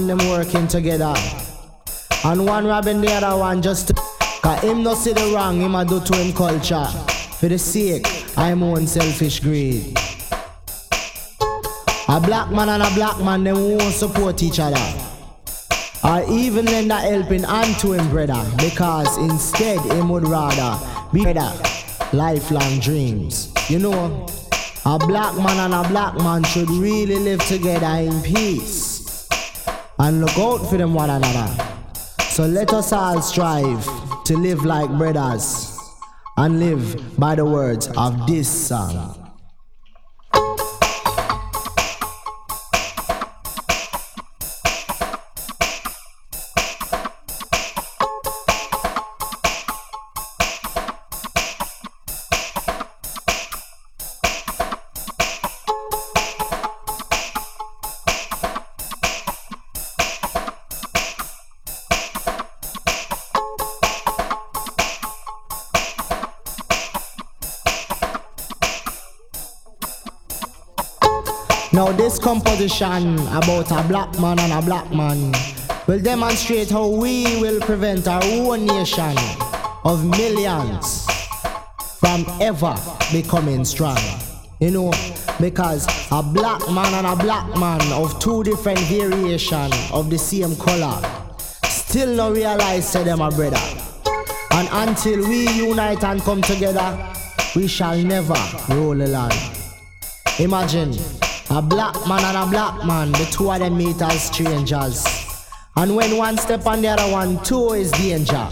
man them working together. And one robbing the other one just to Cause him no see the wrong him a do to him culture. For the sake I'm own selfish greed. A black man and a black man them won't support each other. Or even lend a helping hand to him brother. Because instead him would rather be better lifelong dreams. You know, a black man and a black man should really live together in peace and look out for them one another. So let us all strive to live like brothers and live by the words of this song. This composition about a black man and a black man will demonstrate how we will prevent our own nation of millions from ever becoming strong. You know, because a black man and a black man of two different variation of the same color still no realize say them a brother. And until we unite and come together, we shall never roll along. Imagine a black man and a black man, the two of them meet as strangers. And when one step on the other one, two is danger.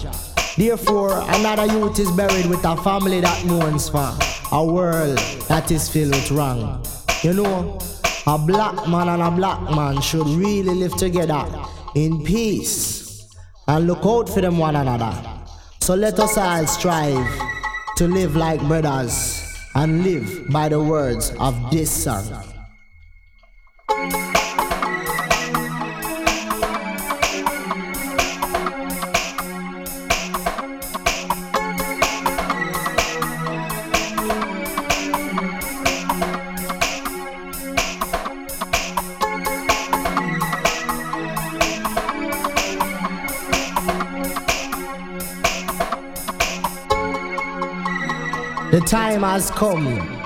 Therefore, another youth is buried with a family that mourns for a world that is filled with wrong. You know, a black man and a black man should really live together in peace and look out for them one another. So let us all strive to live like brothers and live by the words of this song. The time has come.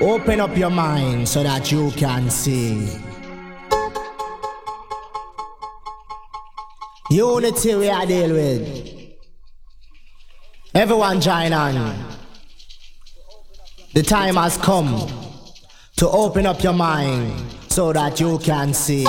Open up your mind so that you can see. Unity we are deal with. Everyone join on. The time has come to open up your mind so that you can see.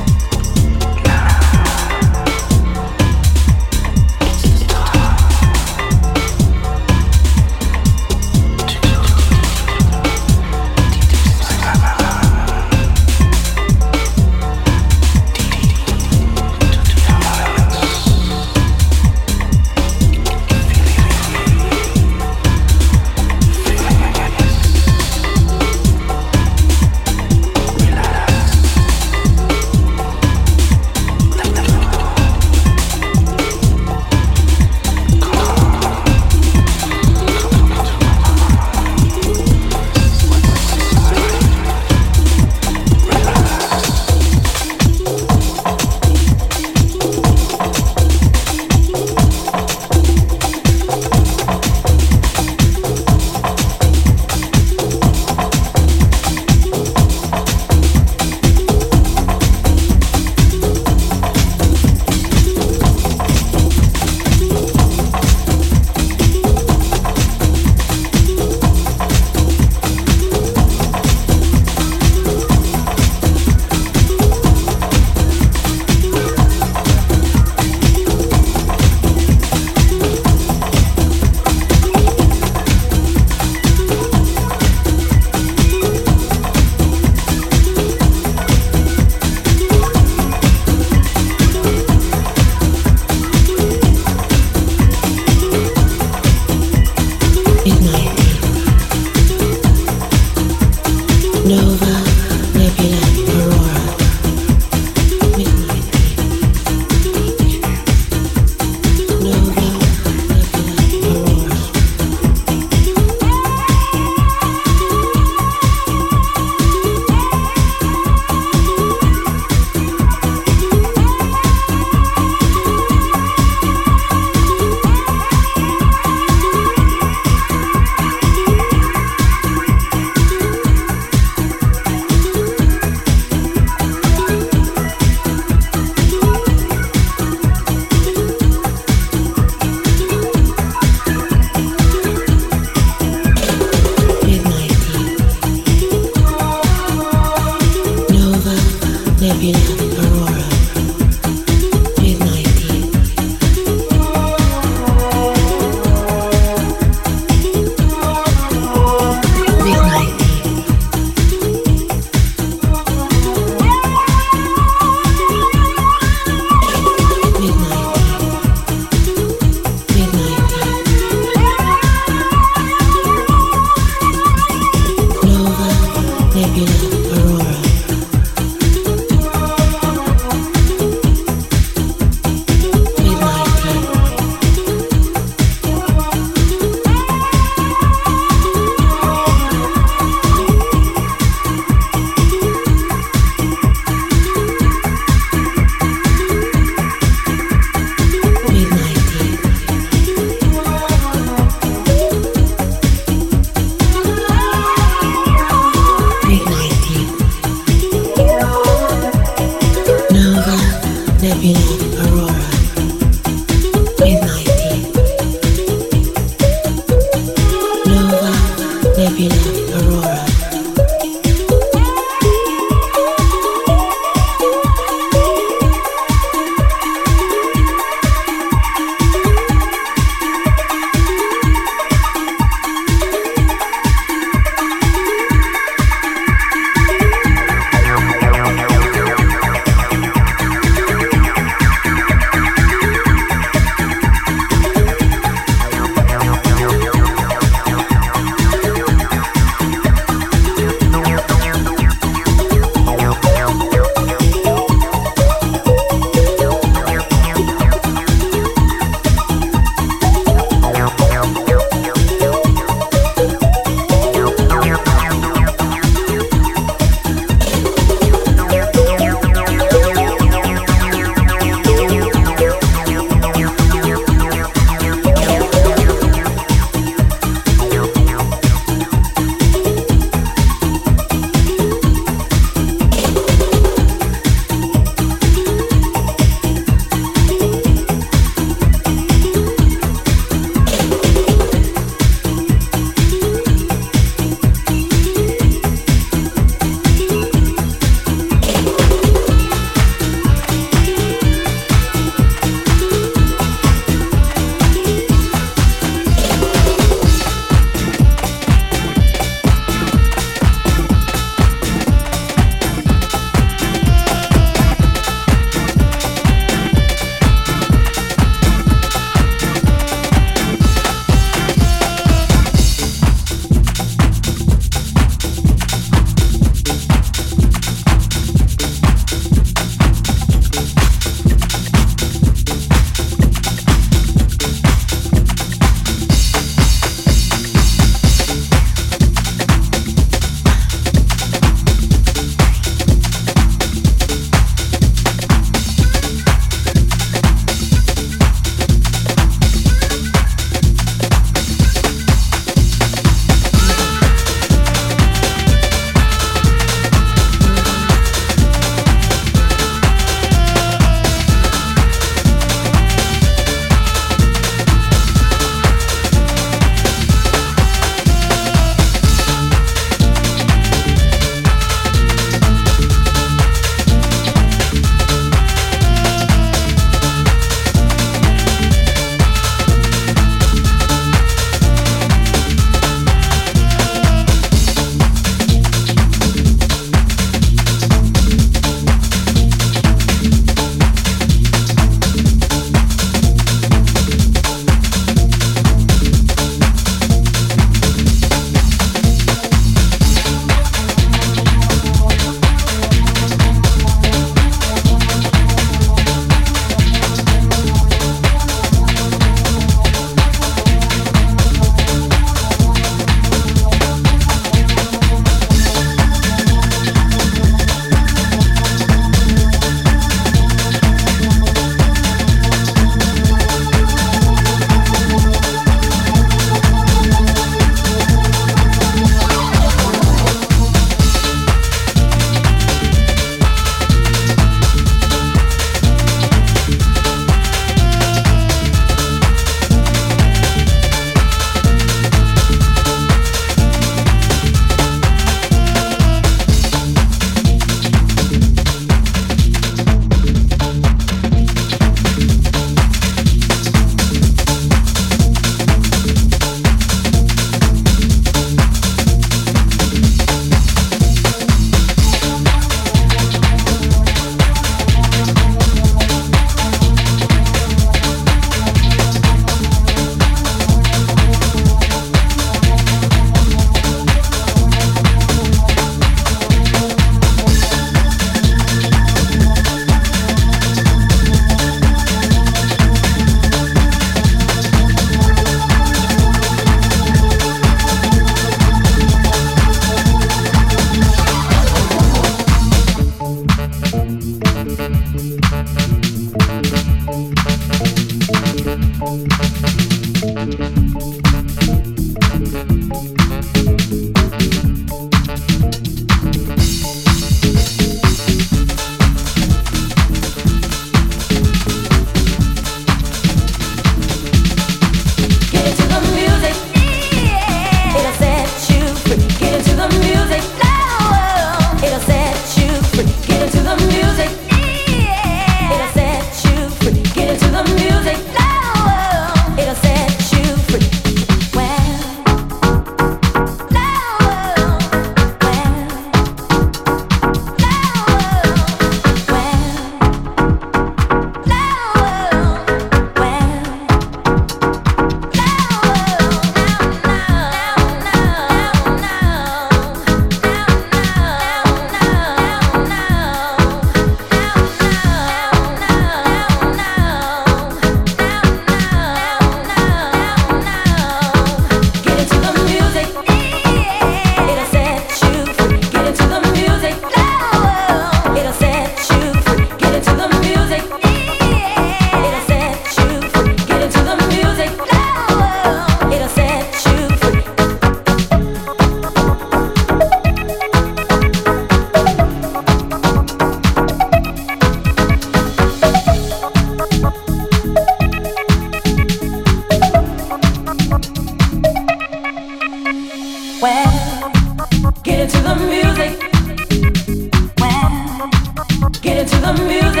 Now